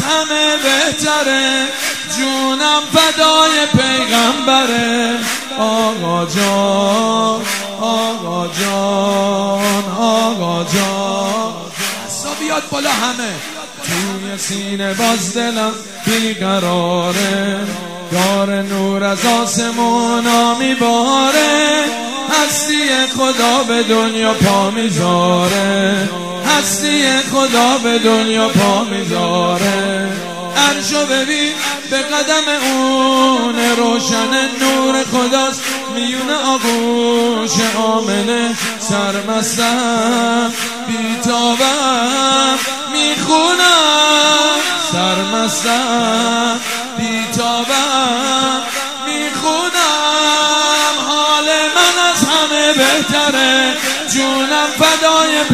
همه بهتره. جونم فدای پیغمبره. آقا جان آقا جان آقا جان. بیاد بالا همه. توی سینه باز دلم بیقراره. دار نور از آسمونا میباره هستی خدا به دنیا پا می‌ذاره. هستی خدا به دنیا پا می‌ذاره عرشو ببین به قدم اون روشن نور خداست. میون آغوش آمنه سرمستم. بیتابم می‌خونم. سرمستم بیتابم می‌خونم. حال من از همه بهتره. جونم فدای